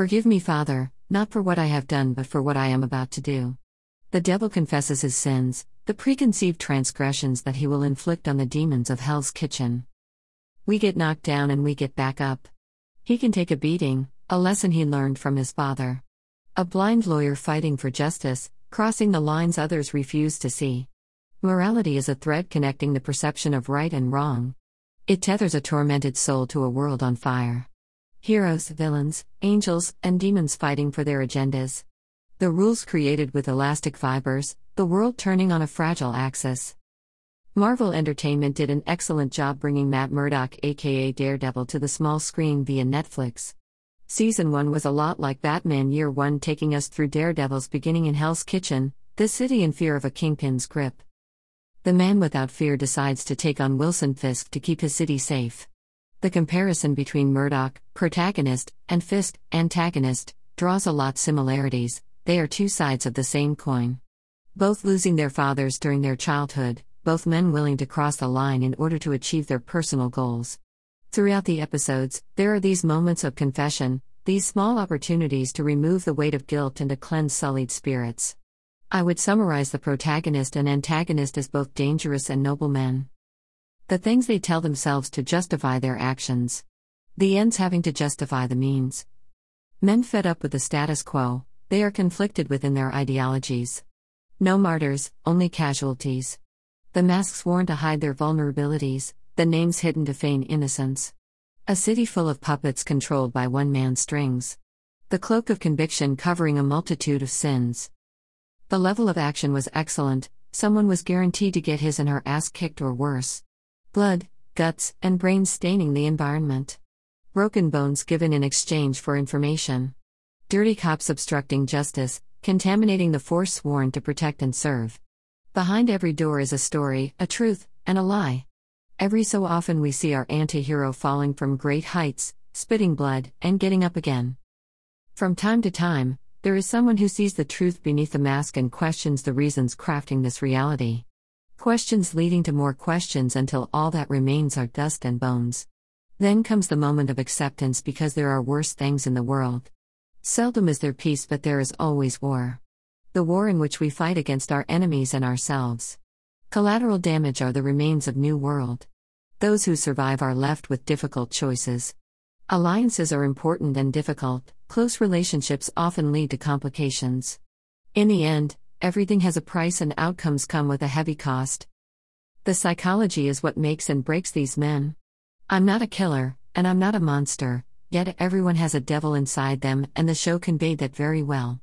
Forgive me, Father, not for what I have done, but for what I am about to do. The devil confesses his sins, the preconceived transgressions that he will inflict on the demons of hell's kitchen. We get knocked down and we get back up. He can take a beating, a lesson he learned from his father. A blind lawyer fighting for justice, crossing the lines others refuse to see. Morality is a thread connecting the perception of right and wrong. It tethers a tormented soul to a world on fire. Heroes, villains, angels, and demons fighting for their agendas. The rules created with elastic fibers, the world turning on a fragile axis. Marvel Entertainment did an excellent job bringing Matt Murdock, aka Daredevil, to the small screen via Netflix. Season 1 was a lot like Batman Year 1, taking us through Daredevil's beginning in Hell's Kitchen, the city in fear of a kingpin's grip. The man without fear decides to take on Wilson Fisk to keep his city safe. The comparison between Murdock, protagonist, and Fisk, antagonist, draws a lot similarities, they are two sides of the same coin. Both losing their fathers during their childhood, both men willing to cross the line in order to achieve their personal goals. Throughout the episodes, there are these moments of confession, these small opportunities to remove the weight of guilt and to cleanse sullied spirits. I would summarize the protagonist and antagonist as both dangerous and noble men the things they tell themselves to justify their actions. The ends having to justify the means. Men fed up with the status quo, they are conflicted within their ideologies. No martyrs, only casualties. The masks worn to hide their vulnerabilities, the names hidden to feign innocence. A city full of puppets controlled by one man's strings. The cloak of conviction covering a multitude of sins. The level of action was excellent, someone was guaranteed to get his and her ass kicked or worse blood, guts, and brains staining the environment. Broken bones given in exchange for information. Dirty cops obstructing justice, contaminating the force sworn to protect and serve. Behind every door is a story, a truth, and a lie. Every so often we see our anti hero falling from great heights, spitting blood, and getting up again. From time to time, there is someone who sees the truth beneath the mask and questions the reasons crafting this reality. Questions leading to more questions until all that remains are dust and bones. Then comes the moment of acceptance because there are worse things in the world. Seldom is there peace, but there is always war. The war in which we fight against our enemies and ourselves. Collateral damage are the remains of New World. Those who survive are left with difficult choices. Alliances are important and difficult, close relationships often lead to complications. In the end, everything has a price and outcomes come with a heavy cost. The psychology is what makes and breaks these men. I'm not a killer, and I'm not a monster, yet everyone has a devil inside them, and the show conveyed that very well.